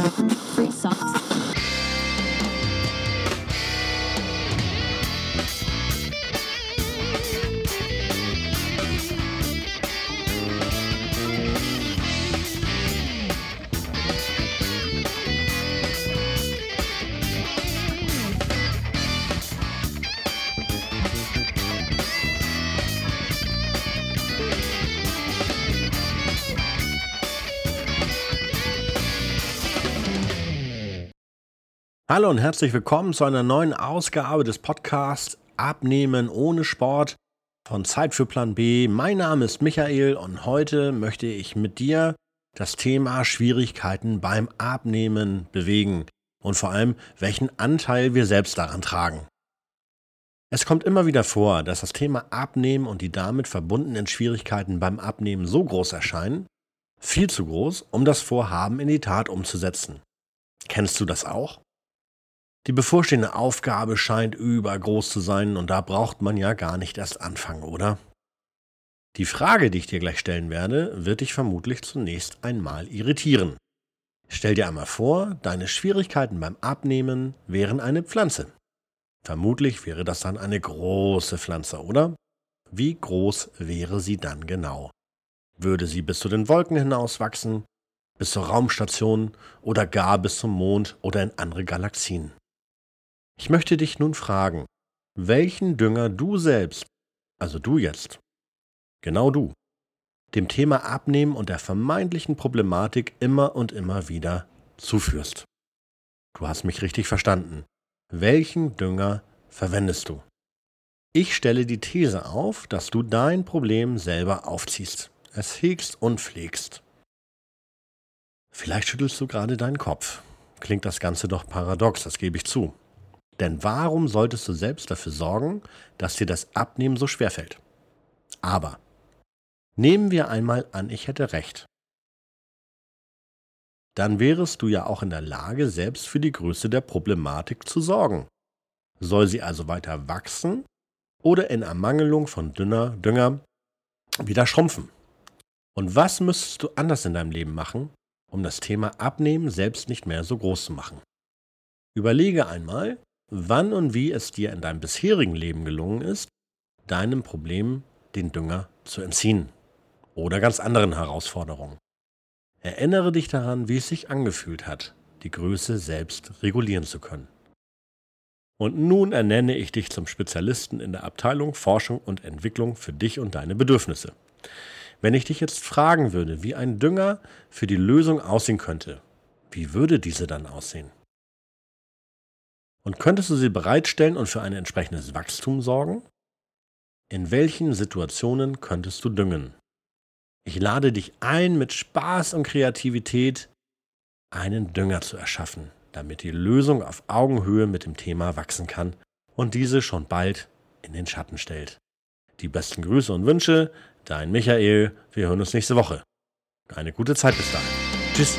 Free socks. Hallo und herzlich willkommen zu einer neuen Ausgabe des Podcasts Abnehmen ohne Sport von Zeit für Plan B. Mein Name ist Michael und heute möchte ich mit dir das Thema Schwierigkeiten beim Abnehmen bewegen und vor allem, welchen Anteil wir selbst daran tragen. Es kommt immer wieder vor, dass das Thema Abnehmen und die damit verbundenen Schwierigkeiten beim Abnehmen so groß erscheinen, viel zu groß, um das Vorhaben in die Tat umzusetzen. Kennst du das auch? Die bevorstehende Aufgabe scheint übergroß zu sein und da braucht man ja gar nicht erst anfangen, oder? Die Frage, die ich dir gleich stellen werde, wird dich vermutlich zunächst einmal irritieren. Stell dir einmal vor, deine Schwierigkeiten beim Abnehmen wären eine Pflanze. Vermutlich wäre das dann eine große Pflanze, oder? Wie groß wäre sie dann genau? Würde sie bis zu den Wolken hinaus wachsen, bis zur Raumstation oder gar bis zum Mond oder in andere Galaxien? Ich möchte dich nun fragen, welchen Dünger du selbst, also du jetzt, genau du, dem Thema Abnehmen und der vermeintlichen Problematik immer und immer wieder zuführst. Du hast mich richtig verstanden. Welchen Dünger verwendest du? Ich stelle die These auf, dass du dein Problem selber aufziehst, es hegst und pflegst. Vielleicht schüttelst du gerade deinen Kopf. Klingt das Ganze doch paradox, das gebe ich zu. Denn warum solltest du selbst dafür sorgen, dass dir das Abnehmen so schwer fällt? Aber nehmen wir einmal an, ich hätte recht. Dann wärest du ja auch in der Lage, selbst für die Größe der Problematik zu sorgen. Soll sie also weiter wachsen oder in Ermangelung von dünner Dünger wieder schrumpfen? Und was müsstest du anders in deinem Leben machen, um das Thema Abnehmen selbst nicht mehr so groß zu machen? Überlege einmal, wann und wie es dir in deinem bisherigen Leben gelungen ist, deinem Problem den Dünger zu entziehen oder ganz anderen Herausforderungen. Erinnere dich daran, wie es sich angefühlt hat, die Größe selbst regulieren zu können. Und nun ernenne ich dich zum Spezialisten in der Abteilung Forschung und Entwicklung für dich und deine Bedürfnisse. Wenn ich dich jetzt fragen würde, wie ein Dünger für die Lösung aussehen könnte, wie würde diese dann aussehen? Und könntest du sie bereitstellen und für ein entsprechendes Wachstum sorgen? In welchen Situationen könntest du düngen? Ich lade dich ein, mit Spaß und Kreativität einen Dünger zu erschaffen, damit die Lösung auf Augenhöhe mit dem Thema wachsen kann und diese schon bald in den Schatten stellt. Die besten Grüße und Wünsche, dein Michael. Wir hören uns nächste Woche. Eine gute Zeit bis dahin. Tschüss.